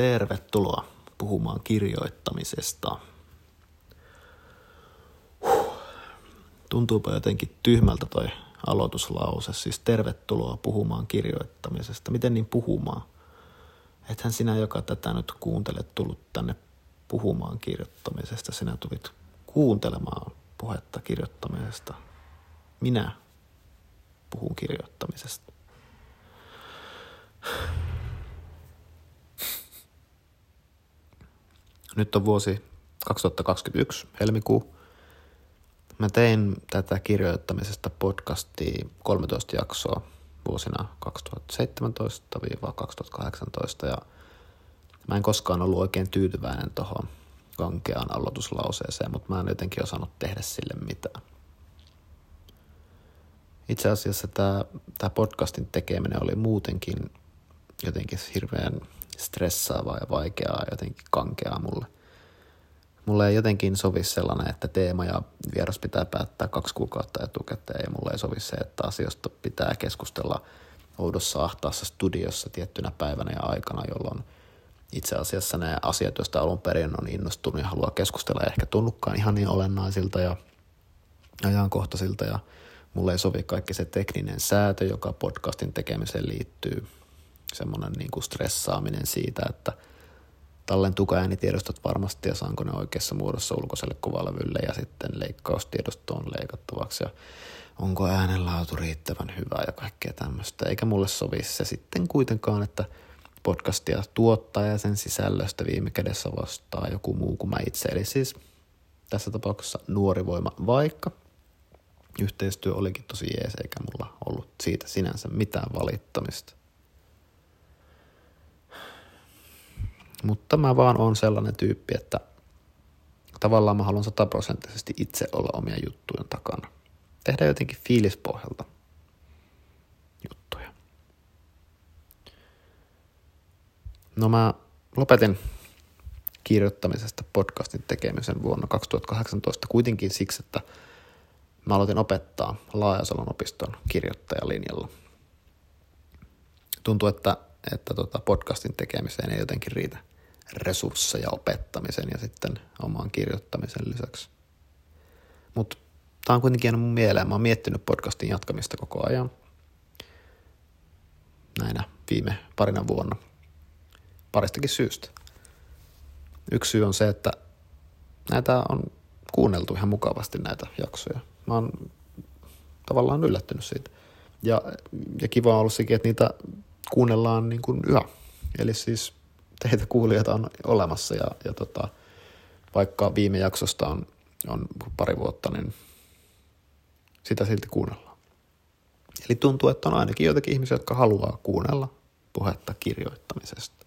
Tervetuloa puhumaan kirjoittamisesta. Huh. Tuntuupa jotenkin tyhmältä toi aloituslause, siis tervetuloa puhumaan kirjoittamisesta. Miten niin puhumaan? Ethän sinä, joka tätä nyt kuuntelet, tullut tänne puhumaan kirjoittamisesta. Sinä tulit kuuntelemaan puhetta kirjoittamisesta. Minä puhun kirjoittamisesta. Nyt on vuosi 2021, helmikuu. Mä tein tätä kirjoittamisesta podcastia 13 jaksoa vuosina 2017-2018 ja mä en koskaan ollut oikein tyytyväinen tuohon kankeaan aloituslauseeseen, mutta mä en jotenkin osannut tehdä sille mitään. Itse asiassa tämä, tämä podcastin tekeminen oli muutenkin jotenkin hirveän stressaavaa ja vaikeaa, jotenkin kankeaa mulle. Mulle ei jotenkin sovi sellainen, että teema ja vieras pitää päättää kaksi kuukautta etukäteen. Ja mulle ei sovi se, että asioista pitää keskustella oudossa ahtaassa studiossa tiettynä päivänä ja aikana, jolloin itse asiassa ne asiat, joista alun perin on innostunut ja haluaa keskustella, ehkä tunnukkaan ihan niin olennaisilta ja ajankohtaisilta. Ja mulle ei sovi kaikki se tekninen säätö, joka podcastin tekemiseen liittyy – semmoinen niin kuin stressaaminen siitä, että tallentuuko äänitiedostot varmasti ja saanko ne oikeassa muodossa ulkoiselle kuvalevylle ja sitten leikkaustiedostoon leikattavaksi ja onko äänenlaatu riittävän hyvä ja kaikkea tämmöistä. Eikä mulle sovi se sitten kuitenkaan, että podcastia tuottaa ja sen sisällöstä viime kädessä vastaa joku muu kuin mä itse. Eli siis tässä tapauksessa nuori voima, vaikka yhteistyö olikin tosi jees, eikä mulla ollut siitä sinänsä mitään valittamista. Mutta mä vaan on sellainen tyyppi, että tavallaan mä haluan sataprosenttisesti itse olla omia juttujen takana. Tehdä jotenkin fiilispohjalta juttuja. No mä lopetin kirjoittamisesta podcastin tekemisen vuonna 2018 kuitenkin siksi, että mä aloitin opettaa Laajasalon opiston kirjoittajalinjalla. Tuntuu, että, että tota podcastin tekemiseen ei jotenkin riitä resursseja opettamisen ja sitten oman kirjoittamisen lisäksi. Mutta tämä on kuitenkin jäänyt mun mieleen. Mä oon miettinyt podcastin jatkamista koko ajan näinä viime parina vuonna paristakin syystä. Yksi syy on se, että näitä on kuunneltu ihan mukavasti näitä jaksoja. Mä oon tavallaan yllättynyt siitä. Ja, ja kiva on ollut sekin, että niitä kuunnellaan niin kuin yhä. Eli siis teitä kuulijoita on olemassa ja, ja tota, vaikka viime jaksosta on, on pari vuotta, niin sitä silti kuunnellaan. Eli tuntuu, että on ainakin joitakin ihmisiä, jotka haluaa kuunnella puhetta kirjoittamisesta.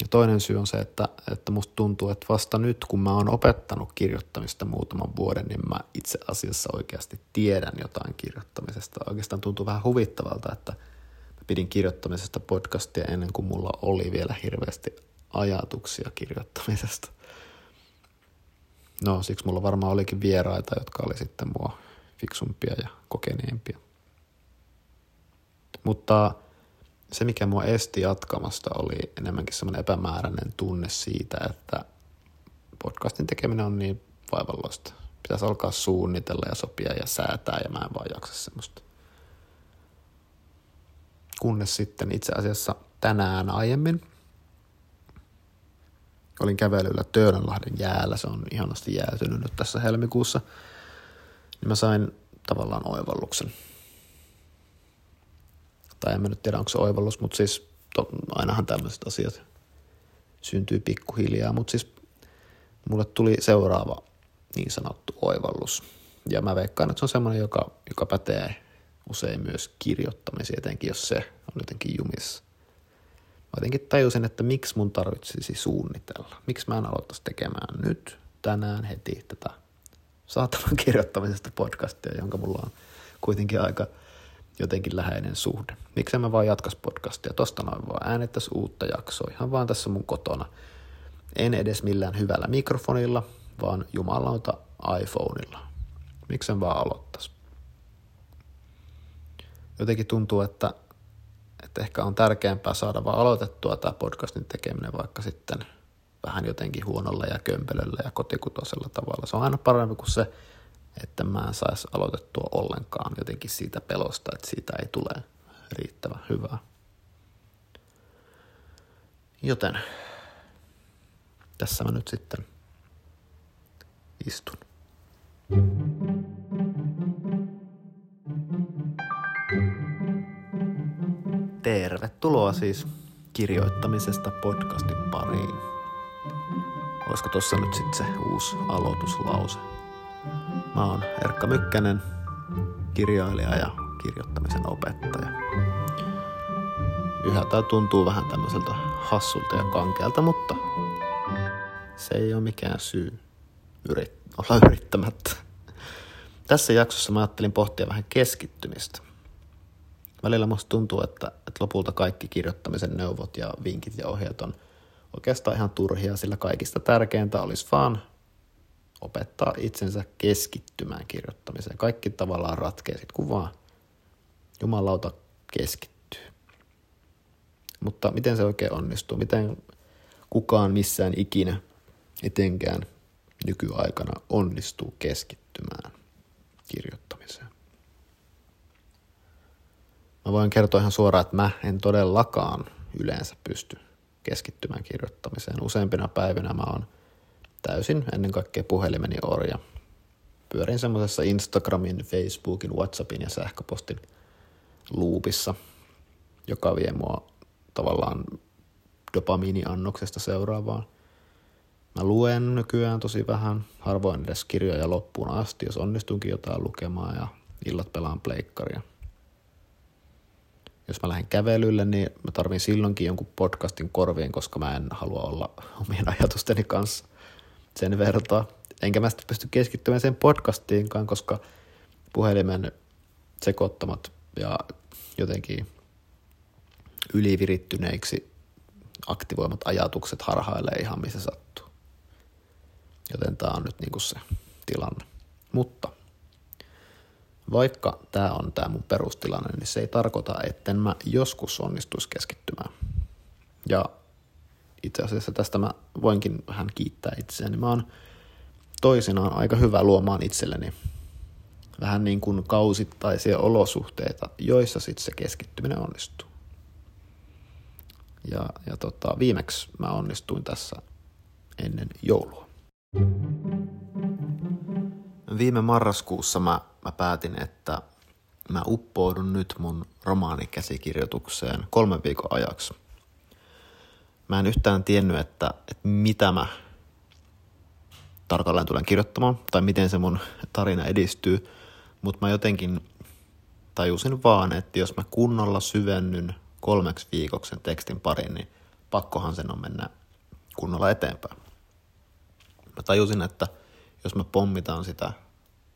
Ja toinen syy on se, että, että musta tuntuu, että vasta nyt, kun mä oon opettanut kirjoittamista muutaman vuoden, niin mä itse asiassa oikeasti tiedän jotain kirjoittamisesta. Oikeastaan tuntuu vähän huvittavalta, että – pidin kirjoittamisesta podcastia ennen kuin mulla oli vielä hirveästi ajatuksia kirjoittamisesta. No, siksi mulla varmaan olikin vieraita, jotka oli sitten mua fiksumpia ja kokeneempia. Mutta se, mikä mua esti jatkamasta, oli enemmänkin semmoinen epämääräinen tunne siitä, että podcastin tekeminen on niin vaivalloista. Pitäisi alkaa suunnitella ja sopia ja säätää, ja mä en vaan jaksa semmoista kunnes sitten itse asiassa tänään aiemmin olin kävelyllä Töölönlahden jäällä, se on ihanasti jäätynyt nyt tässä helmikuussa, niin mä sain tavallaan oivalluksen. Tai en mä nyt tiedä, onko se oivallus, mutta siis to, ainahan tämmöiset asiat syntyy pikkuhiljaa, mutta siis mulle tuli seuraava niin sanottu oivallus. Ja mä veikkaan, että se on semmoinen, joka, joka pätee usein myös kirjoittamisen, etenkin jos se on jotenkin jumissa. Mä jotenkin tajusin, että miksi mun tarvitsisi suunnitella. Miksi mä en aloittaisi tekemään nyt, tänään, heti tätä saatanan kirjoittamisesta podcastia, jonka mulla on kuitenkin aika jotenkin läheinen suhde. Miksi mä vaan jatkas podcastia, tosta noin vaan äänettäisi uutta jaksoa ihan vaan tässä mun kotona. En edes millään hyvällä mikrofonilla, vaan jumalauta iPhoneilla. Miksi en vaan aloittaisi? Jotenkin tuntuu, että, että ehkä on tärkeämpää saada vaan aloitettua tämä podcastin tekeminen vaikka sitten vähän jotenkin huonolla ja kömpelöllä ja kotikutoisella tavalla. Se on aina parempi kuin se, että mä en saisi aloitettua ollenkaan jotenkin siitä pelosta, että siitä ei tule riittävän hyvää. Joten tässä mä nyt sitten istun. Tervetuloa siis kirjoittamisesta podcastin pariin. Olisiko tuossa nyt sitten se uusi aloituslause? Mä oon Erkka Mykkänen, kirjailija ja kirjoittamisen opettaja. Yhä tää tuntuu vähän tämmöiseltä hassulta ja kankealta, mutta se ei ole mikään syy yrit- olla yrittämättä. Tässä jaksossa mä ajattelin pohtia vähän keskittymistä. Välillä musta tuntuu, että, että lopulta kaikki kirjoittamisen neuvot ja vinkit ja ohjeet on oikeastaan ihan turhia, sillä kaikista tärkeintä olisi vaan opettaa itsensä keskittymään kirjoittamiseen. Kaikki tavallaan ratkeaa sit, kun vaan jumalauta keskittyy. Mutta miten se oikein onnistuu? Miten kukaan missään ikinä etenkään nykyaikana onnistuu keskittymään kirjoittamiseen? Mä voin kertoa ihan suoraan, että mä en todellakaan yleensä pysty keskittymään kirjoittamiseen. Useimpina päivinä mä oon täysin ennen kaikkea puhelimeni orja. Pyörin semmoisessa Instagramin, Facebookin, Whatsappin ja sähköpostin luupissa, joka vie mua tavallaan dopamiiniannoksesta seuraavaan. Mä luen nykyään tosi vähän, harvoin edes kirjoja loppuun asti, jos onnistunkin jotain lukemaan ja illat pelaan pleikkaria jos mä lähden kävelylle, niin mä tarvin silloinkin jonkun podcastin korviin, koska mä en halua olla omien ajatusteni kanssa sen vertaa. Enkä mä sitten pysty keskittymään sen podcastiinkaan, koska puhelimen sekoittamat ja jotenkin ylivirittyneiksi aktivoimat ajatukset harhailee ihan missä sattuu. Joten tää on nyt niinku se tilanne. Mutta vaikka tämä on tämä mun perustilanne, niin se ei tarkoita, että mä joskus onnistuisi keskittymään. Ja itse asiassa tästä mä voinkin vähän kiittää itseäni. Mä oon toisinaan aika hyvä luomaan itselleni vähän niin kuin kausittaisia olosuhteita, joissa sitten se keskittyminen onnistuu. Ja, ja tota, viimeksi mä onnistuin tässä ennen joulua. Viime marraskuussa mä mä päätin, että mä uppoudun nyt mun romaanikäsikirjoitukseen kolmen viikon ajaksi. Mä en yhtään tiennyt, että, että mitä mä tarkalleen tulen kirjoittamaan tai miten se mun tarina edistyy, mutta mä jotenkin tajusin vaan, että jos mä kunnolla syvennyn kolmeksi viikoksi sen tekstin parin, niin pakkohan sen on mennä kunnolla eteenpäin. Mä tajusin, että jos mä pommitaan sitä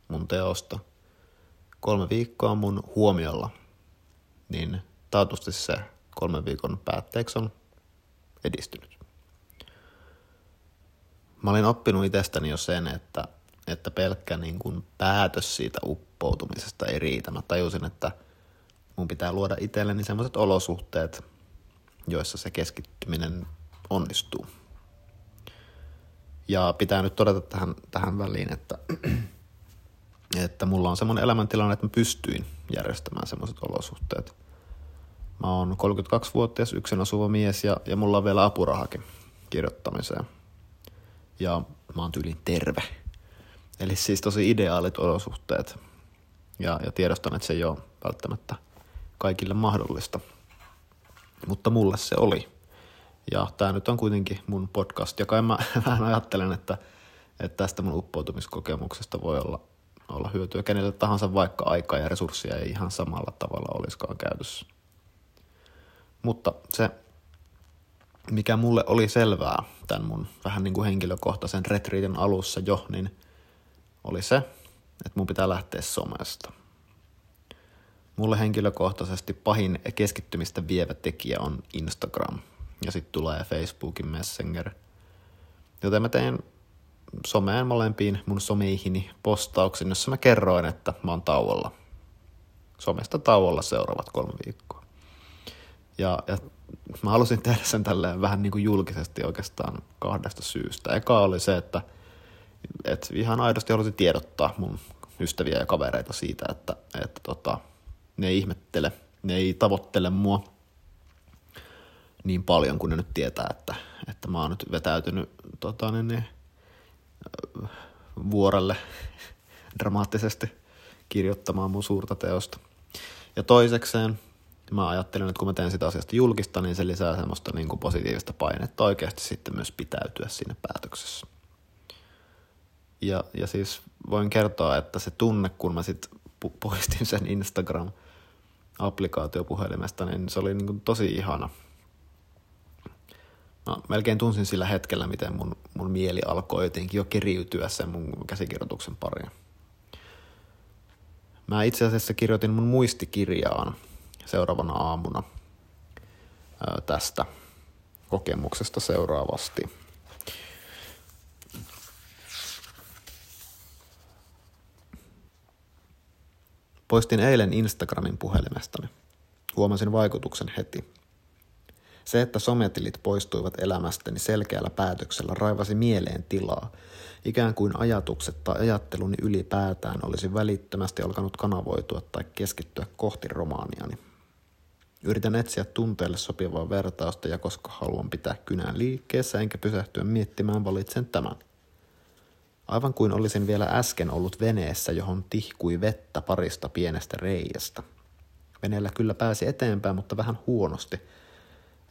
mun teosta – kolme viikkoa mun huomiolla, niin taatusti se kolmen viikon päätteeksi on edistynyt. Mä olin oppinut itsestäni jo sen, että, että pelkkä niin kuin päätös siitä uppoutumisesta ei riitä. Mä tajusin, että mun pitää luoda itselleni sellaiset olosuhteet, joissa se keskittyminen onnistuu. Ja pitää nyt todeta tähän, tähän väliin, että että mulla on semmoinen elämäntilanne, että mä pystyin järjestämään semmoiset olosuhteet. Mä oon 32-vuotias yksin asuva mies ja, ja mulla on vielä apurahakin kirjoittamiseen. Ja mä oon tyylin terve. Eli siis tosi ideaalit olosuhteet. Ja, ja tiedostan, että se ei ole välttämättä kaikille mahdollista. Mutta mulle se oli. Ja tämä nyt on kuitenkin mun podcast, joka mä vähän ajattelen, että, että tästä mun uppoutumiskokemuksesta voi olla olla hyötyä kenelle tahansa, vaikka aikaa ja resursseja ei ihan samalla tavalla olisikaan käytössä. Mutta se, mikä mulle oli selvää tämän mun vähän niin kuin henkilökohtaisen retriitin alussa jo, niin oli se, että mun pitää lähteä somesta. Mulle henkilökohtaisesti pahin keskittymistä vievä tekijä on Instagram ja sitten tulee Facebookin Messenger. Joten mä tein someen molempiin mun someihini postauksen, jossa mä kerroin, että mä oon tauolla. Somesta tauolla seuraavat kolme viikkoa. Ja, ja mä halusin tehdä sen tälleen vähän niin kuin julkisesti oikeastaan kahdesta syystä. Eka oli se, että, että ihan aidosti halusin tiedottaa mun ystäviä ja kavereita siitä, että, että tota, ne ei ihmettele, ne ei tavoittele mua niin paljon, kun ne nyt tietää, että, että mä oon nyt vetäytynyt tota, niin, niin, vuorelle dramaattisesti kirjoittamaan mun suurta teosta. Ja toisekseen mä ajattelen, että kun mä teen sitä asiasta julkista, niin se lisää semmoista niin kuin positiivista painetta oikeasti sitten myös pitäytyä siinä päätöksessä. Ja, ja siis voin kertoa, että se tunne, kun mä sitten poistin sen Instagram-applikaatio puhelimesta, niin se oli niin kuin tosi ihana. Mä melkein tunsin sillä hetkellä, miten mun, mun mieli alkoi jotenkin jo keriytyä sen mun käsikirjoituksen pariin. Mä itse asiassa kirjoitin mun muistikirjaan seuraavana aamuna tästä kokemuksesta seuraavasti. Poistin eilen Instagramin puhelimestani. Huomasin vaikutuksen heti. Se, että sometilit poistuivat elämästäni selkeällä päätöksellä, raivasi mieleen tilaa, ikään kuin ajatukset tai ajatteluni ylipäätään olisi välittömästi alkanut kanavoitua tai keskittyä kohti romaaniani. Yritän etsiä tunteelle sopivaa vertausta ja koska haluan pitää kynän liikkeessä enkä pysähtyä miettimään, valitsen tämän. Aivan kuin olisin vielä äsken ollut veneessä, johon tihkui vettä parista pienestä reiästä. Veneellä kyllä pääsi eteenpäin, mutta vähän huonosti.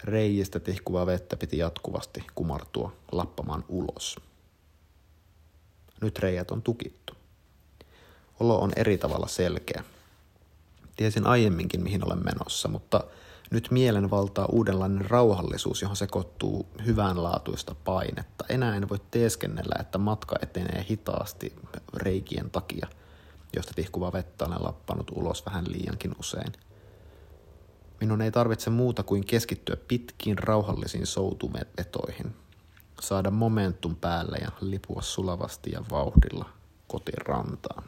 Reijistä tihkuvaa vettä piti jatkuvasti kumartua lappamaan ulos. Nyt reijät on tukittu. Olo on eri tavalla selkeä. Tiesin aiemminkin, mihin olen menossa, mutta nyt mielen valtaa uudenlainen rauhallisuus, johon sekoittuu hyvänlaatuista painetta. Enää en voi teeskennellä, että matka etenee hitaasti reikien takia, josta tihkuva vettä olen lappanut ulos vähän liiankin usein. Minun ei tarvitse muuta kuin keskittyä pitkiin rauhallisiin soutuvetoihin, saada momentum päälle ja lipua sulavasti ja vauhdilla kotirantaan.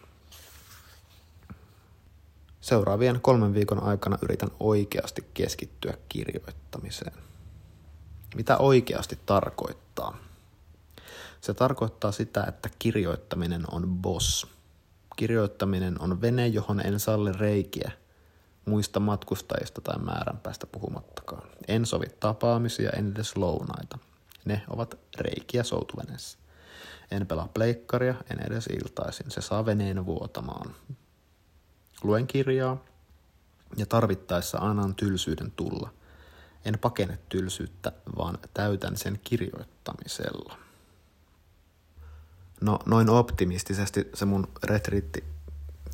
Seuraavien kolmen viikon aikana yritän oikeasti keskittyä kirjoittamiseen. Mitä oikeasti tarkoittaa? Se tarkoittaa sitä, että kirjoittaminen on boss. Kirjoittaminen on vene, johon en salli reikiä, muista matkustajista tai määränpäästä puhumattakaan. En sovi tapaamisia, en edes lounaita. Ne ovat reikiä soutuveneessä. En pelaa pleikkaria, en edes iltaisin. Se saa veneen vuotamaan. Luen kirjaa ja tarvittaessa annan tylsyyden tulla. En pakene tylsyyttä, vaan täytän sen kirjoittamisella. No, noin optimistisesti se mun retriitti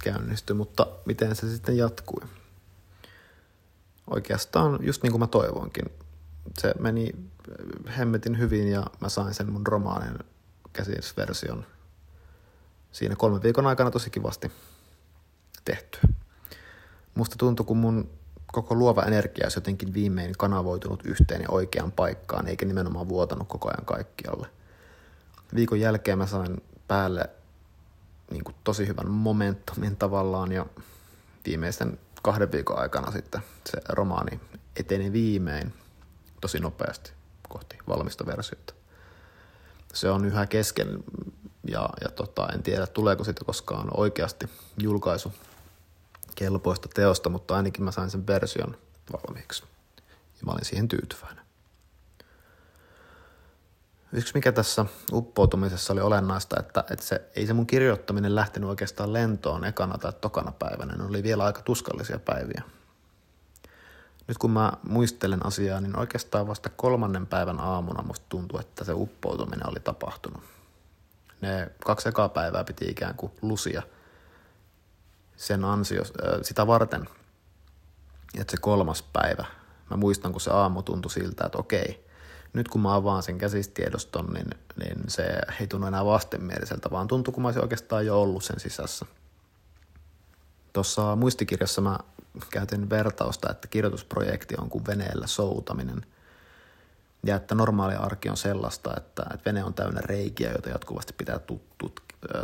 käynnistyi, mutta miten se sitten jatkui? Oikeastaan just niin kuin mä toivoinkin. Se meni hemmetin hyvin ja mä sain sen mun romaanin käsisversion siinä kolmen viikon aikana tosi kivasti tehtyä. Musta tuntui, kun mun koko luova energia olisi jotenkin viimein kanavoitunut yhteen ja oikeaan paikkaan, eikä nimenomaan vuotanut koko ajan kaikkialle. Viikon jälkeen mä sain päälle niin kuin tosi hyvän momentumin tavallaan ja viimeisten kahden viikon aikana sitten se romaani eteni viimein tosi nopeasti kohti valmista versiota. Se on yhä kesken ja, ja tota, en tiedä tuleeko siitä koskaan oikeasti julkaisu kelpoista teosta, mutta ainakin mä sain sen version valmiiksi. Ja mä olin siihen tyytyväinen. Yksi mikä tässä uppoutumisessa oli olennaista, että, että se, ei se mun kirjoittaminen lähtenyt oikeastaan lentoon ekana tai tokana päivänä. Ne oli vielä aika tuskallisia päiviä. Nyt kun mä muistelen asiaa, niin oikeastaan vasta kolmannen päivän aamuna musta tuntui, että se uppoutuminen oli tapahtunut. Ne kaksi ekaa päivää piti ikään kuin lusia – sen ansio, sitä varten, että se kolmas päivä, mä muistan kun se aamu tuntui siltä, että okei, nyt kun mä avaan sen käsistiedoston, niin, niin se ei tunnu enää vastenmieliseltä, vaan tuntuu, kun mä olisin oikeastaan jo ollut sen sisässä. Tuossa muistikirjassa mä käytin vertausta, että kirjoitusprojekti on kuin veneellä soutaminen. Ja että normaali arki on sellaista, että, että vene on täynnä reikiä, joita jatkuvasti pitää tut, tut,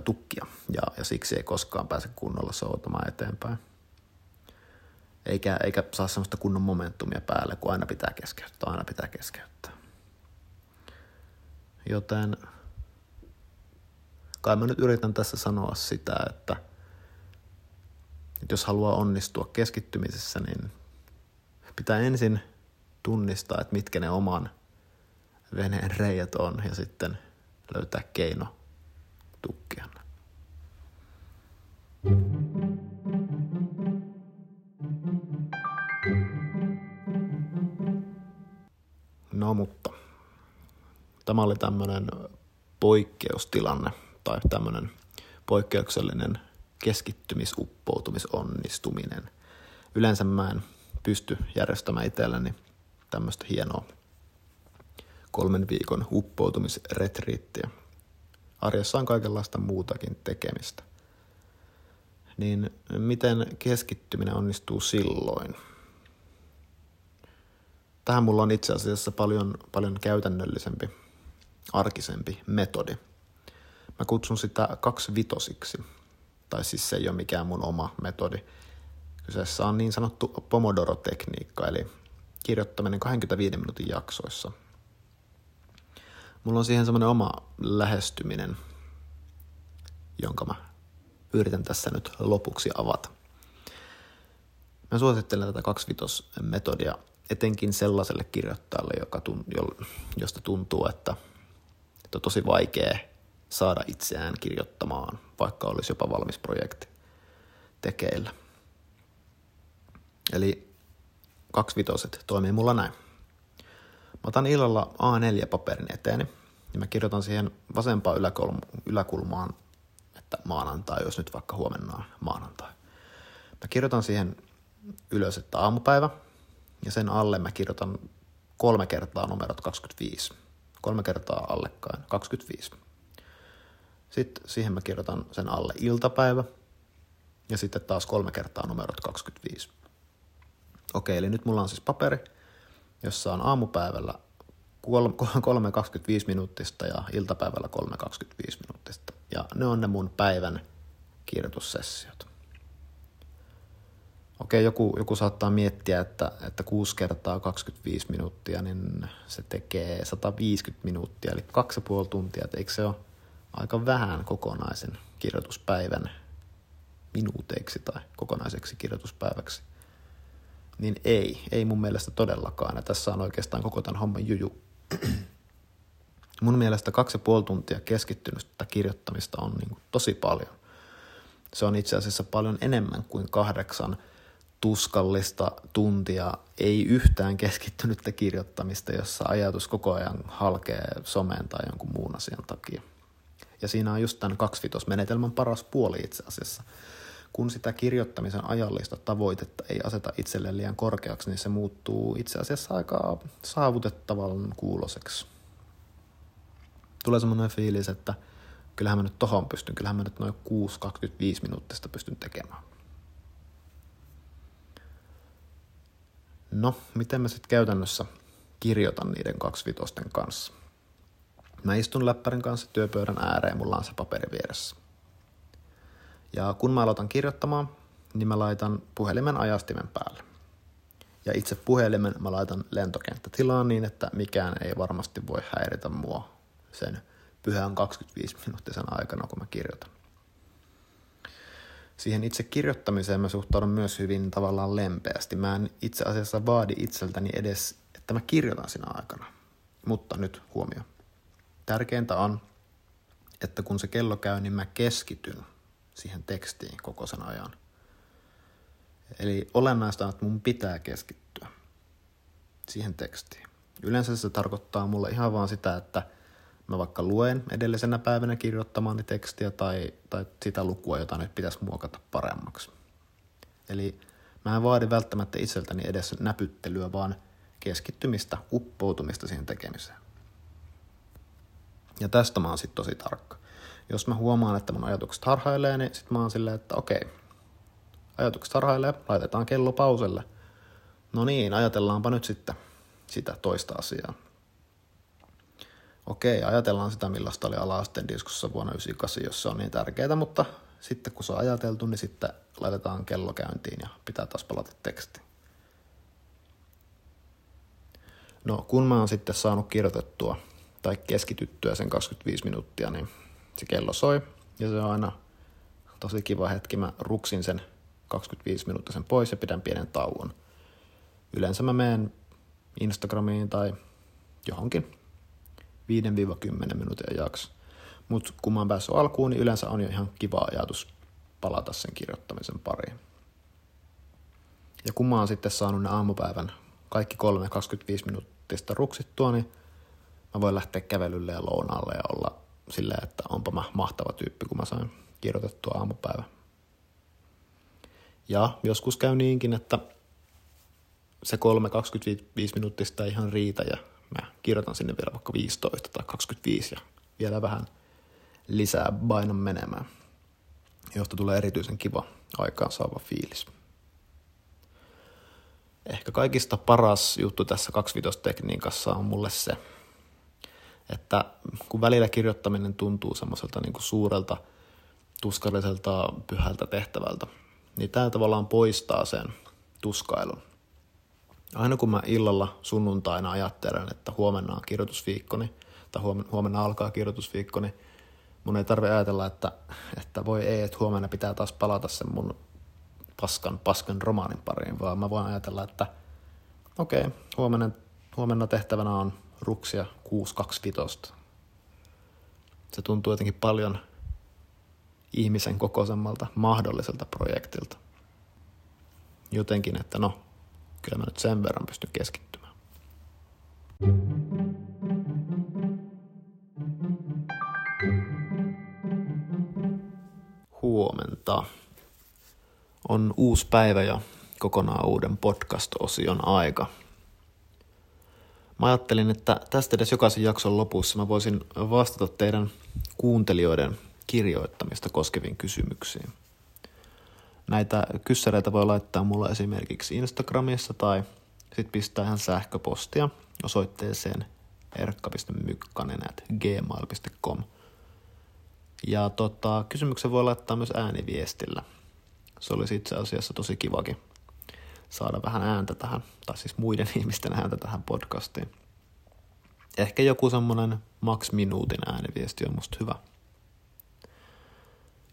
tukkia ja, ja siksi ei koskaan pääse kunnolla soutamaan eteenpäin. eikä, eikä saa semmoista kunnon momentumia päälle, kun aina pitää keskeyttää, aina pitää keskeyttää. Joten kai mä nyt yritän tässä sanoa sitä, että, että jos haluaa onnistua keskittymisessä, niin pitää ensin tunnistaa, että mitkä ne oman veneen reijät on ja sitten löytää keino tukkia. No mutta, tämä oli tämmöinen poikkeustilanne tai tämmöinen poikkeuksellinen keskittymisuppoutumisonnistuminen. Yleensä mä en pysty järjestämään itselleni tämmöistä hienoa kolmen viikon uppoutumisretriittiä. Arjessa on kaikenlaista muutakin tekemistä. Niin miten keskittyminen onnistuu silloin? Tähän mulla on itse asiassa paljon, paljon käytännöllisempi, arkisempi metodi. Mä kutsun sitä kaksi vitosiksi. Tai siis se ei ole mikään mun oma metodi. Kyseessä on niin sanottu Pomodoro-tekniikka, eli kirjoittaminen 25 minuutin jaksoissa. Mulla on siihen semmoinen oma lähestyminen, jonka mä yritän tässä nyt lopuksi avata. Mä suosittelen tätä kaksivitosmetodia etenkin sellaiselle kirjoittajalle, joka tun, jo, josta tuntuu, että, että on tosi vaikea saada itseään kirjoittamaan, vaikka olisi jopa valmis projekti tekeillä. Eli kaksivitoset toimii mulla näin. Mä otan illalla A4-paperin eteeni ja mä kirjoitan siihen vasempaan yläkulmaan, että maanantai, jos nyt vaikka huomenna on maanantai. Mä kirjoitan siihen ylös, että aamupäivä, ja sen alle mä kirjoitan kolme kertaa numerot 25. Kolme kertaa allekkain 25. Sitten siihen mä kirjoitan sen alle iltapäivä ja sitten taas kolme kertaa numerot 25. Okei, eli nyt mulla on siis paperi, jossa on aamupäivällä 3.25 minuuttista ja iltapäivällä 3.25 minuuttista. Ja ne on ne mun päivän kirjoitussessiot. Okei, joku, joku saattaa miettiä, että, että 6 kertaa 25 minuuttia, niin se tekee 150 minuuttia, eli 2,5 tuntia. Et eikö se ole aika vähän kokonaisen kirjoituspäivän minuuteiksi tai kokonaiseksi kirjoituspäiväksi? Niin ei, ei mun mielestä todellakaan. Ja tässä on oikeastaan koko tämän homman juju. mun mielestä 2,5 tuntia keskittynyttä kirjoittamista on niin tosi paljon. Se on itse asiassa paljon enemmän kuin kahdeksan tuskallista tuntia, ei yhtään keskittynyttä kirjoittamista, jossa ajatus koko ajan halkee someen tai jonkun muun asian takia. Ja siinä on just tämän kaksivitosmenetelmän paras puoli itse asiassa. Kun sitä kirjoittamisen ajallista tavoitetta ei aseta itselleen liian korkeaksi, niin se muuttuu itse asiassa aika saavutettavan kuuloseksi. Tulee semmoinen fiilis, että kyllähän mä nyt tohon pystyn, kyllähän mä nyt noin 6-25 minuuttista pystyn tekemään. No, miten mä sitten käytännössä kirjoitan niiden kaksivitosten kanssa? Mä istun läppärin kanssa työpöydän ääreen, mulla on se paperi vieressä. Ja kun mä aloitan kirjoittamaan, niin mä laitan puhelimen ajastimen päälle. Ja itse puhelimen mä laitan lentokenttätilaan niin, että mikään ei varmasti voi häiritä mua sen pyhän 25 minuuttisen aikana, kun mä kirjoitan siihen itse kirjoittamiseen mä suhtaudun myös hyvin tavallaan lempeästi. Mä en itse asiassa vaadi itseltäni edes, että mä kirjoitan sinä aikana. Mutta nyt huomio. Tärkeintä on, että kun se kello käy, niin mä keskityn siihen tekstiin koko sen ajan. Eli olennaista on, että mun pitää keskittyä siihen tekstiin. Yleensä se tarkoittaa mulle ihan vaan sitä, että – mä vaikka luen edellisenä päivänä kirjoittamaani tekstiä tai, tai sitä lukua, jota nyt pitäisi muokata paremmaksi. Eli mä en vaadi välttämättä itseltäni edes näpyttelyä, vaan keskittymistä, uppoutumista siihen tekemiseen. Ja tästä mä oon sitten tosi tarkka. Jos mä huomaan, että mun ajatukset harhailee, niin sit mä oon silleen, että okei, ajatukset harhailee, laitetaan kello pauselle. No niin, ajatellaanpa nyt sitten sitä toista asiaa okei, ajatellaan sitä, millaista oli ala-asteen diskussa vuonna 1998, jos se on niin tärkeää, mutta sitten kun se on ajateltu, niin sitten laitetaan kello käyntiin ja pitää taas palata teksti. No kun mä oon sitten saanut kirjoitettua tai keskityttyä sen 25 minuuttia, niin se kello soi ja se on aina tosi kiva hetki. Mä ruksin sen 25 minuuttia sen pois ja pidän pienen tauon. Yleensä mä menen Instagramiin tai johonkin 5-10 minuutin jakso. Mutta kun mä oon päässyt alkuun, niin yleensä on jo ihan kiva ajatus palata sen kirjoittamisen pariin. Ja kun mä oon sitten saanut ne aamupäivän kaikki kolme 25 minuuttista ruksittua, niin mä voin lähteä kävelylle ja lounaalle ja olla silleen, että onpa mä mahtava tyyppi, kun mä sain kirjoitettua aamupäivä. Ja joskus käy niinkin, että se 3-25 minuuttista ei ihan riitä ja mä kirjoitan sinne vielä vaikka 15 tai 25 ja vielä vähän lisää painon menemään, josta tulee erityisen kiva aikaan saava fiilis. Ehkä kaikista paras juttu tässä 25 tekniikassa on mulle se, että kun välillä kirjoittaminen tuntuu semmoiselta niin suurelta, tuskalliselta, pyhältä tehtävältä, niin tämä tavallaan poistaa sen tuskailun. Aina kun mä illalla sunnuntaina ajattelen, että huomenna on kirjoitusviikkoni, tai huomenna alkaa kirjoitusviikkoni, mun ei tarvitse ajatella, että, että voi ei, että huomenna pitää taas palata sen mun paskan, paskan romaanin pariin, vaan mä voin ajatella, että okei, okay, huomenna, huomenna tehtävänä on ruksia 625. Se tuntuu jotenkin paljon ihmisen kokoisemmalta mahdolliselta projektilta. Jotenkin, että no, kyllä mä nyt sen verran pystyn keskittymään. Huomenta. On uusi päivä ja kokonaan uuden podcast-osion aika. Mä ajattelin, että tästä edes jokaisen jakson lopussa mä voisin vastata teidän kuuntelijoiden kirjoittamista koskeviin kysymyksiin. Näitä kyssäreitä voi laittaa mulle esimerkiksi Instagramissa tai sitten pistää ihan sähköpostia osoitteeseen erkka.mykkanen.gmail.com. Ja tota, kysymyksen voi laittaa myös ääniviestillä. Se olisi itse asiassa tosi kivakin saada vähän ääntä tähän, tai siis muiden ihmisten ääntä tähän podcastiin. Ehkä joku semmonen maks minuutin ääniviesti on musta hyvä.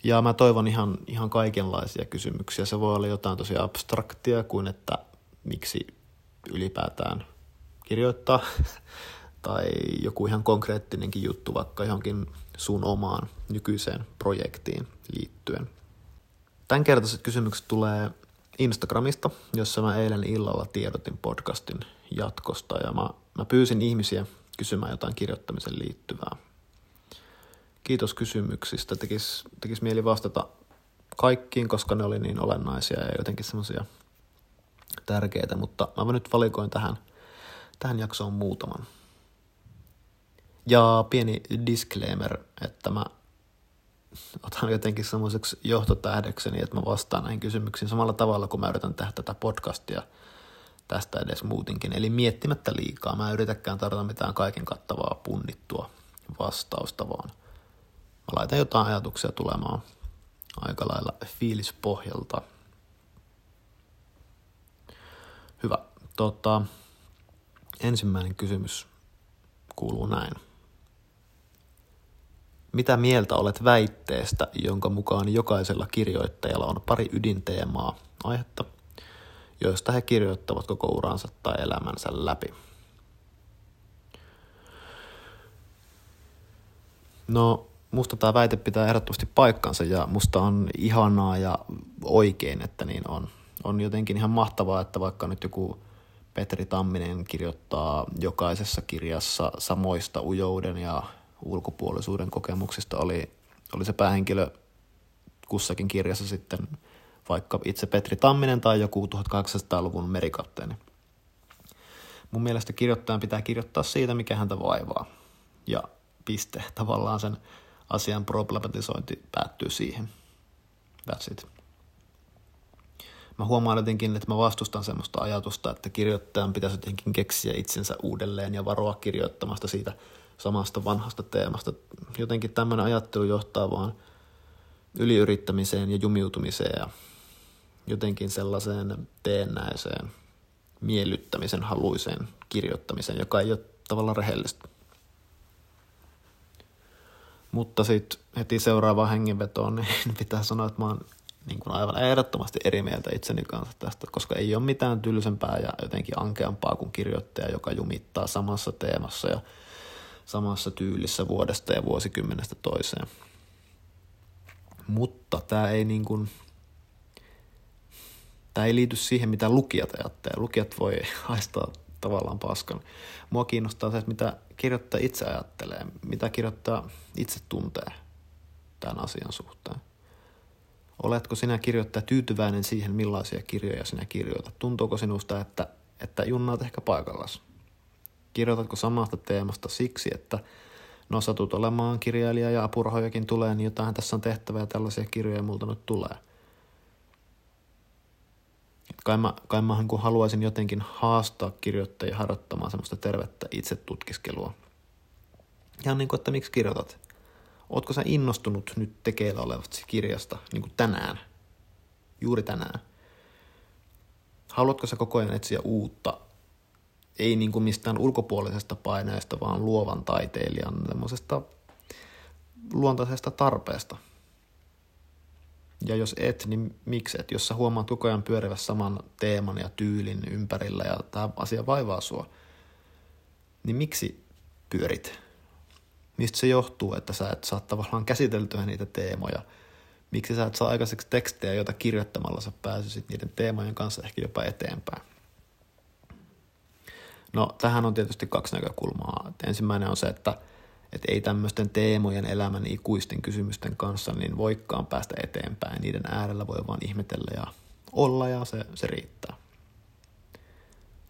Ja mä toivon ihan, ihan kaikenlaisia kysymyksiä. Se voi olla jotain tosi abstraktia kuin, että miksi ylipäätään kirjoittaa, tai joku ihan konkreettinenkin juttu vaikka johonkin sun omaan nykyiseen projektiin liittyen. Tämänkertaiset kysymykset tulee Instagramista, jossa mä eilen illalla tiedotin podcastin jatkosta ja mä, mä pyysin ihmisiä kysymään jotain kirjoittamisen liittyvää. Kiitos kysymyksistä. Tekis, tekis mieli vastata kaikkiin, koska ne oli niin olennaisia ja jotenkin semmoisia tärkeitä, mutta mä nyt valikoin tähän, tähän jaksoon muutaman. Ja pieni disclaimer, että mä otan jotenkin semmoiseksi johtotähdekseni, että mä vastaan näihin kysymyksiin samalla tavalla, kun mä yritän tehdä tätä podcastia tästä edes muutinkin. Eli miettimättä liikaa. Mä en yritäkään tarjota mitään kaiken kattavaa punnittua vastausta, vaan mä laitan jotain ajatuksia tulemaan aika lailla fiilispohjalta. Hyvä. Tota, ensimmäinen kysymys kuuluu näin. Mitä mieltä olet väitteestä, jonka mukaan jokaisella kirjoittajalla on pari ydinteemaa, aihetta, joista he kirjoittavat koko uransa tai elämänsä läpi? No, musta tämä väite pitää ehdottomasti paikkansa ja musta on ihanaa ja oikein, että niin on. On jotenkin ihan mahtavaa, että vaikka nyt joku Petri Tamminen kirjoittaa jokaisessa kirjassa samoista ujouden ja ulkopuolisuuden kokemuksista oli, oli se päähenkilö kussakin kirjassa sitten vaikka itse Petri Tamminen tai joku 1800-luvun merikapteeni. Mun mielestä kirjoittajan pitää kirjoittaa siitä, mikä häntä vaivaa. Ja piste. Tavallaan sen asian problematisointi päättyy siihen. That's it. Mä huomaan jotenkin, että mä vastustan semmoista ajatusta, että kirjoittajan pitäisi jotenkin keksiä itsensä uudelleen ja varoa kirjoittamasta siitä samasta vanhasta teemasta. Jotenkin tämmöinen ajattelu johtaa vaan yliyrittämiseen ja jumiutumiseen ja jotenkin sellaiseen teennäiseen miellyttämisen haluiseen kirjoittamiseen, joka ei ole tavallaan rehellistä. Mutta sitten heti seuraavaan hengenvetoon niin pitää sanoa, että mä oon niin kuin aivan ehdottomasti eri mieltä itseni kanssa tästä, koska ei ole mitään tylsempää ja jotenkin ankeampaa kuin kirjoittaja, joka jumittaa samassa teemassa ja samassa tyylissä vuodesta ja vuosikymmenestä toiseen. Mutta tämä ei niin kuin, tämä ei liity siihen, mitä lukijat ajattelee. Lukijat voi haistaa tavallaan paskan. Mua kiinnostaa se, että mitä kirjoittaja itse ajattelee, mitä kirjoittaja itse tuntee tämän asian suhteen. Oletko sinä kirjoittaja tyytyväinen siihen, millaisia kirjoja sinä kirjoitat? Tuntuuko sinusta, että, että junnaat ehkä paikallas? Kirjoitatko samasta teemasta siksi, että no satut olemaan kirjailija ja apurahojakin tulee, niin jotain tässä on tehtävää ja tällaisia kirjoja multa nyt tulee. Kai mä, kai mä kun haluaisin jotenkin haastaa kirjoittajia harjoittamaan semmoista tervettä itsetutkiskelua. Ihan niin kuin, että miksi kirjoitat? Ootko sä innostunut nyt tekeillä olevasta kirjasta niin kuin tänään? Juuri tänään. Haluatko sä koko ajan etsiä uutta? Ei niin kuin mistään ulkopuolisesta paineesta, vaan luovan taiteilijan luontaisesta tarpeesta. Ja jos et, niin miksi et? Jos sä huomaat koko ajan pyörivä saman teeman ja tyylin ympärillä ja tämä asia vaivaa sua, niin miksi pyörit? Mistä se johtuu, että sä et saa tavallaan käsiteltyä niitä teemoja? Miksi sä et saa aikaiseksi tekstejä, joita kirjoittamalla sä pääsisit niiden teemojen kanssa ehkä jopa eteenpäin? No, tähän on tietysti kaksi näkökulmaa. Ensimmäinen on se, että, että ei tämmöisten teemojen elämän ikuisten kysymysten kanssa niin voikkaan päästä eteenpäin. Niiden äärellä voi vaan ihmetellä ja olla ja se, se riittää.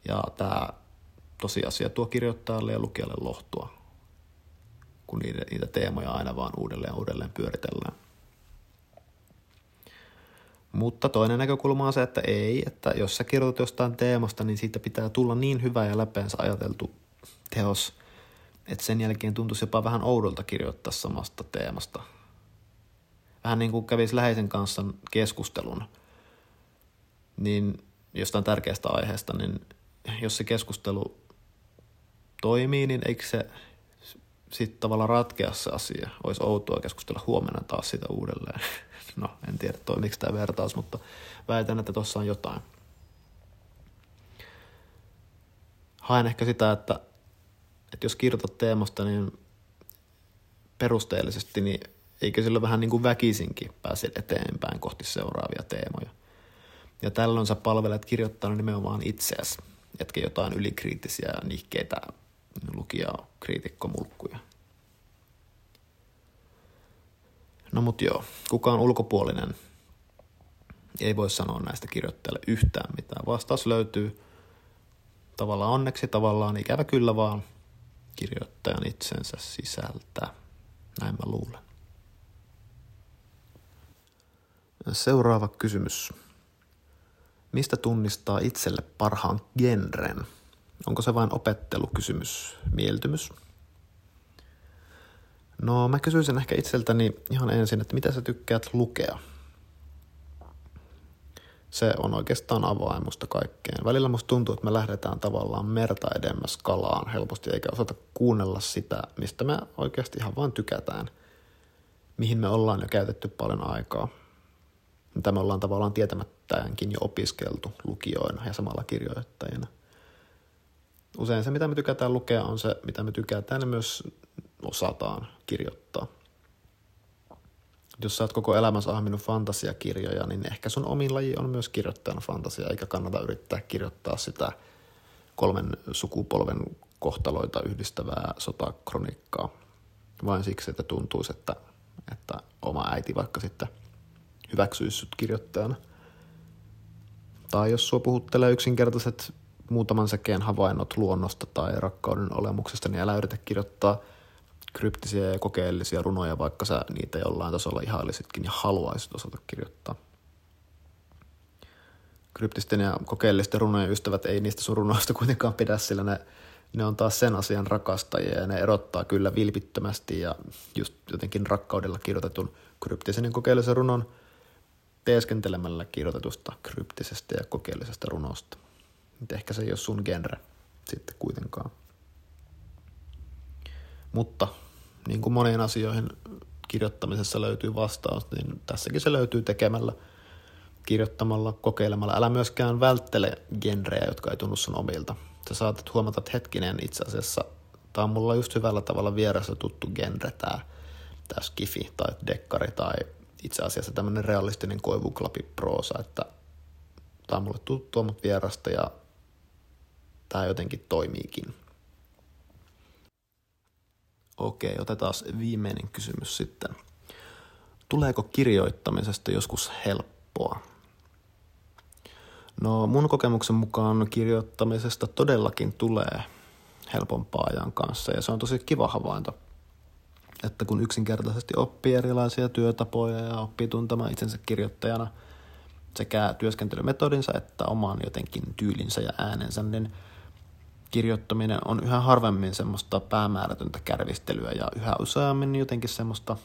Ja tämä tosiasia tuo kirjoittajalle ja lukijalle lohtua kun niitä, niitä teemoja aina vaan uudelleen uudelleen pyöritellään. Mutta toinen näkökulma on se, että ei, että jos sä kirjoitat jostain teemasta, niin siitä pitää tulla niin hyvä ja läpeensä ajateltu teos, että sen jälkeen tuntuisi jopa vähän oudolta kirjoittaa samasta teemasta. Vähän niin kuin kävisi läheisen kanssa keskustelun, niin jostain tärkeästä aiheesta, niin jos se keskustelu toimii, niin eikö se sitten tavallaan ratkea se asia. Olisi outoa keskustella huomenna taas sitä uudelleen. No, en tiedä toimiko tämä vertaus, mutta väitän, että tuossa on jotain. Haen ehkä sitä, että, että jos kirjoitat teemasta niin perusteellisesti, niin eikö sillä vähän niin kuin väkisinkin pääse eteenpäin kohti seuraavia teemoja. Ja tällöin sä palvelet kirjoittanut nimenomaan itseäsi, etkä jotain ylikriittisiä nihkeitä lukija kriitikkomulkkuja. No mut joo, kukaan ulkopuolinen ei voi sanoa näistä kirjoittajille yhtään mitään. Vastaus löytyy tavallaan onneksi, tavallaan ikävä kyllä vaan kirjoittajan itsensä sisältä. Näin mä luulen. Seuraava kysymys. Mistä tunnistaa itselle parhaan genren? Onko se vain opettelukysymys, mieltymys? No mä kysyisin ehkä itseltäni ihan ensin, että mitä sä tykkäät lukea? Se on oikeastaan avain musta kaikkeen. Välillä musta tuntuu, että me lähdetään tavallaan merta edemmäs kalaan helposti, eikä osata kuunnella sitä, mistä me oikeasti ihan vaan tykätään. Mihin me ollaan jo käytetty paljon aikaa. Mitä me ollaan tavallaan tietämättäänkin jo opiskeltu lukijoina ja samalla kirjoittajina – usein se, mitä me tykätään lukea, on se, mitä me tykätään ja myös osataan kirjoittaa. Jos sä oot koko elämässä ahminut fantasiakirjoja, niin ehkä sun omin laji on myös kirjoittajana fantasia, eikä kannata yrittää kirjoittaa sitä kolmen sukupolven kohtaloita yhdistävää sotakronikkaa, vain siksi, että tuntuisi, että, että oma äiti vaikka sitten hyväksyisi sut kirjoittajana. Tai jos sua puhuttelee yksinkertaiset muutaman säkeen havainnot luonnosta tai rakkauden olemuksesta, niin älä yritä kirjoittaa kryptisiä ja kokeellisia runoja, vaikka sä niitä jollain tasolla ihailisitkin ja haluaisit osata kirjoittaa. Kryptisten ja kokeellisten runojen ystävät ei niistä sun runoista kuitenkaan pidä, sillä ne ne on taas sen asian rakastajia ja ne erottaa kyllä vilpittömästi ja just jotenkin rakkaudella kirjoitetun kryptisen ja kokeellisen runon teeskentelemällä kirjoitetusta kryptisestä ja kokeellisesta runosta. Nyt ehkä se ei ole sun genre sitten kuitenkaan. Mutta niin kuin moniin asioihin kirjoittamisessa löytyy vastaus, niin tässäkin se löytyy tekemällä, kirjoittamalla, kokeilemalla. Älä myöskään välttele genrejä, jotka ei tunnu sun omilta. Sä saatat huomata, että hetkinen itse asiassa, tämä on mulla just hyvällä tavalla vieressä tuttu genre, tämä, tämä skifi tai dekkari tai itse asiassa tämmöinen realistinen koivuklapi proosa, että tämä on mulle tuttua, mutta vierasta ja tämä jotenkin toimiikin. Okei, otetaan viimeinen kysymys sitten. Tuleeko kirjoittamisesta joskus helppoa? No mun kokemuksen mukaan kirjoittamisesta todellakin tulee helpompaa ajan kanssa ja se on tosi kiva havainto. Että kun yksinkertaisesti oppii erilaisia työtapoja ja oppii tuntemaan itsensä kirjoittajana sekä työskentelymetodinsa että oman jotenkin tyylinsä ja äänensä, niin – kirjoittaminen on yhä harvemmin semmoista päämäärätöntä kärvistelyä ja yhä useammin jotenkin semmoista,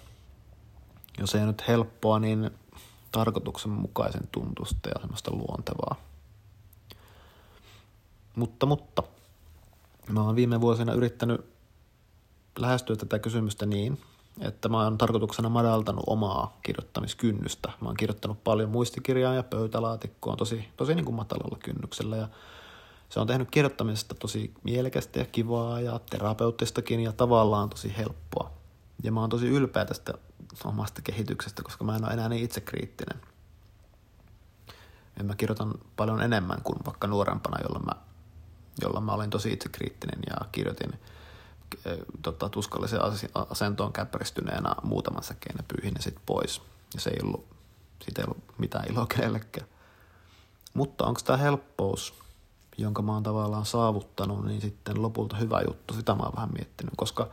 jos ei nyt helppoa, niin tarkoituksenmukaisen tuntusta ja semmoista luontevaa. Mutta, mutta, mä oon viime vuosina yrittänyt lähestyä tätä kysymystä niin, että mä oon tarkoituksena madaltanut omaa kirjoittamiskynnystä. Mä oon kirjoittanut paljon muistikirjaa ja pöytälaatikkoa tosi, tosi niin kuin matalalla kynnyksellä ja se on tehnyt kirjoittamisesta tosi mielekästä ja kivaa ja terapeuttistakin ja tavallaan tosi helppoa. Ja mä oon tosi ylpeä tästä omasta kehityksestä, koska mä en ole enää niin itsekriittinen. Ja mä kirjoitan paljon enemmän kuin vaikka nuorempana, jolloin mä, jolloin mä olin tosi itsekriittinen ja kirjoitin äh, tota, tuskallisen asentoon käppäristyneenä muutaman säkeen ja pyyhin ne sitten pois. Ja se ei ollut, siitä ei ollut mitään iloa kenellekään. Mutta onko tämä helppous jonka mä oon tavallaan saavuttanut, niin sitten lopulta hyvä juttu. Sitä mä oon vähän miettinyt, koska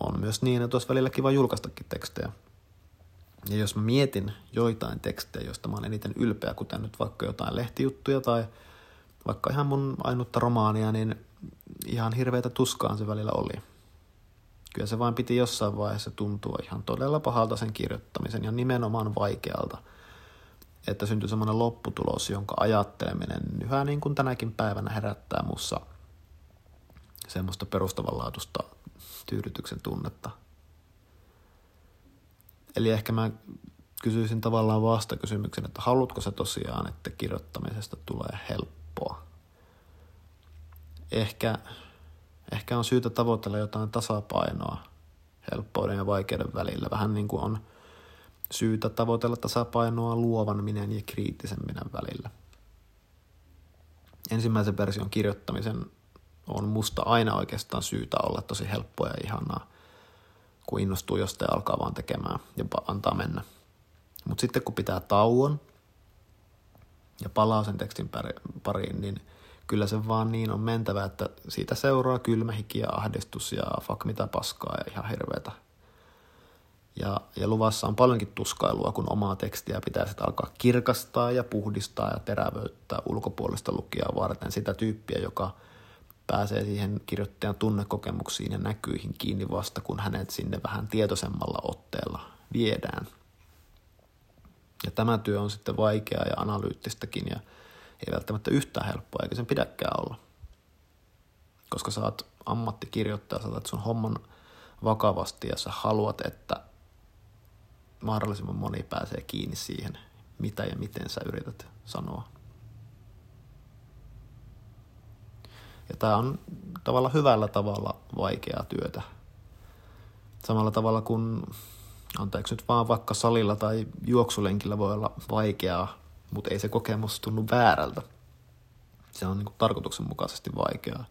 on myös niin, että olisi välillä kiva julkaistakin tekstejä. Ja jos mä mietin joitain tekstejä, joista mä oon eniten ylpeä, kuten nyt vaikka jotain lehtijuttuja tai vaikka ihan mun ainutta romaania, niin ihan hirveitä tuskaan se välillä oli. Kyllä se vain piti jossain vaiheessa tuntua ihan todella pahalta sen kirjoittamisen ja nimenomaan vaikealta – että syntyy semmoinen lopputulos, jonka ajatteleminen yhä niin kuin tänäkin päivänä herättää mussa semmoista perustavanlaatuista tyydytyksen tunnetta. Eli ehkä mä kysyisin tavallaan vastakysymyksen, että haluatko se tosiaan, että kirjoittamisesta tulee helppoa? Ehkä, ehkä on syytä tavoitella jotain tasapainoa helppouden ja vaikeuden välillä, vähän niin kuin on – syytä tavoitella tasapainoa luovan minän ja kriittisen minän välillä. Ensimmäisen version kirjoittamisen on musta aina oikeastaan syytä olla tosi helppoa ja ihanaa, kun innostuu jostain alkaa vaan tekemään ja antaa mennä. Mutta sitten kun pitää tauon ja palaa sen tekstin pariin, niin kyllä se vaan niin on mentävä, että siitä seuraa kylmä hiki ja ahdistus ja fuck mitä paskaa ja ihan hirveätä ja, ja luvassa on paljonkin tuskailua, kun omaa tekstiä pitää sitten alkaa kirkastaa ja puhdistaa ja terävöittää ulkopuolista lukijaa varten sitä tyyppiä, joka pääsee siihen kirjoittajan tunnekokemuksiin ja näkyihin kiinni vasta, kun hänet sinne vähän tietoisemmalla otteella viedään. Ja tämä työ on sitten vaikeaa ja analyyttistäkin ja ei välttämättä yhtään helppoa, eikä sen pidäkään olla. Koska sä oot ammattikirjoittaja, sä otat sun homman vakavasti ja sä haluat, että mahdollisimman moni pääsee kiinni siihen, mitä ja miten sä yrität sanoa. Ja tämä on tavalla hyvällä tavalla vaikeaa työtä. Samalla tavalla kuin, anteeksi nyt vaan vaikka salilla tai juoksulenkillä voi olla vaikeaa, mutta ei se kokemus tunnu väärältä. Se on niin tarkoituksenmukaisesti vaikeaa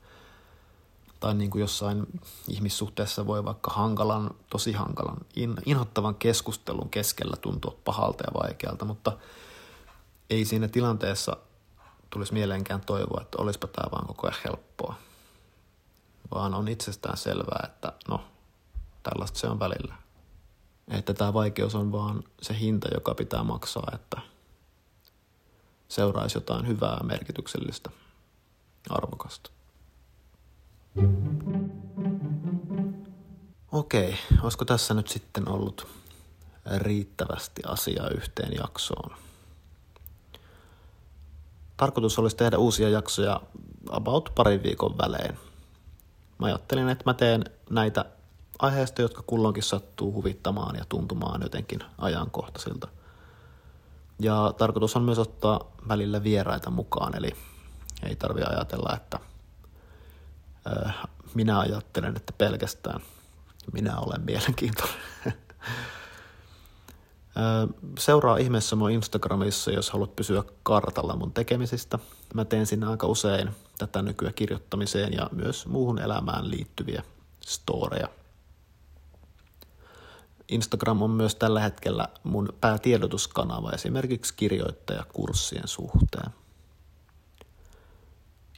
tai niin kuin jossain ihmissuhteessa voi vaikka hankalan, tosi hankalan, in, inhottavan keskustelun keskellä tuntua pahalta ja vaikealta, mutta ei siinä tilanteessa tulisi mieleenkään toivoa, että olisipa tämä vaan koko ajan helppoa. Vaan on itsestään selvää, että no, tällaista se on välillä. Että tämä vaikeus on vaan se hinta, joka pitää maksaa, että seuraisi jotain hyvää, merkityksellistä, arvokasta. Okei, olisiko tässä nyt sitten ollut riittävästi asiaa yhteen jaksoon? Tarkoitus olisi tehdä uusia jaksoja about parin viikon välein. Mä ajattelin, että mä teen näitä aiheista, jotka kulloinkin sattuu huvittamaan ja tuntumaan jotenkin ajankohtaisilta. Ja tarkoitus on myös ottaa välillä vieraita mukaan, eli ei tarvi ajatella, että minä ajattelen, että pelkästään minä olen mielenkiintoinen. Seuraa ihmeessä mun Instagramissa, jos haluat pysyä kartalla mun tekemisistä. Mä teen sinne aika usein tätä nykyään kirjoittamiseen ja myös muuhun elämään liittyviä storeja. Instagram on myös tällä hetkellä mun päätiedotuskanava esimerkiksi kirjoittajakurssien suhteen.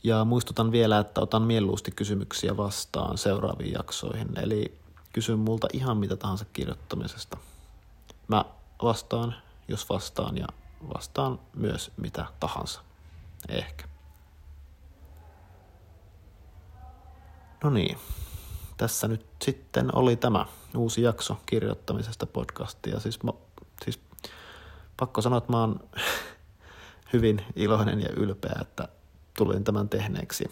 Ja muistutan vielä, että otan mieluusti kysymyksiä vastaan seuraaviin jaksoihin, eli kysy multa ihan mitä tahansa kirjoittamisesta. Mä vastaan, jos vastaan, ja vastaan myös mitä tahansa. Ehkä. No niin, tässä nyt sitten oli tämä uusi jakso kirjoittamisesta podcastia. Siis, mä, siis pakko sanoa, että mä oon hyvin iloinen ja ylpeä, että tulin tämän tehneeksi.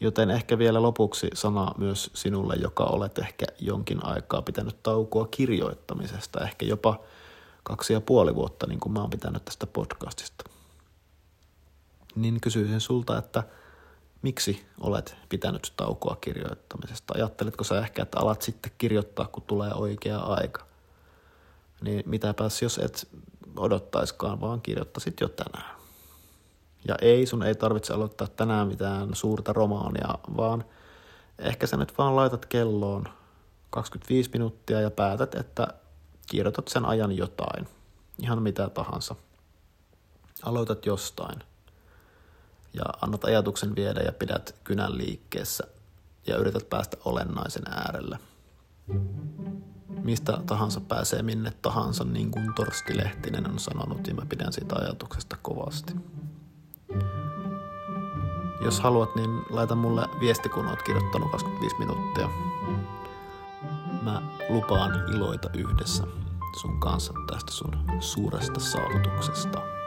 Joten ehkä vielä lopuksi sana myös sinulle, joka olet ehkä jonkin aikaa pitänyt taukoa kirjoittamisesta, ehkä jopa kaksi ja puoli vuotta, niin kuin mä oon pitänyt tästä podcastista. Niin kysyisin sulta, että miksi olet pitänyt taukoa kirjoittamisesta? Ajatteletko sä ehkä, että alat sitten kirjoittaa, kun tulee oikea aika? Niin mitäpäs jos et odottaiskaan, vaan kirjoittasit jo tänään. Ja ei, sun ei tarvitse aloittaa tänään mitään suurta romaania, vaan ehkä sä nyt vaan laitat kelloon 25 minuuttia ja päätät, että kirjoitat sen ajan jotain. Ihan mitä tahansa. Aloitat jostain. Ja annat ajatuksen viedä ja pidät kynän liikkeessä ja yrität päästä olennaisen äärelle. Mistä tahansa pääsee minne tahansa, niin kuin Torsti Lehtinen on sanonut, ja mä pidän siitä ajatuksesta kovasti. Jos haluat, niin laita mulle viesti, kun oot kirjoittanut 25 minuuttia. Mä lupaan iloita yhdessä sun kanssa tästä sun suuresta saavutuksesta.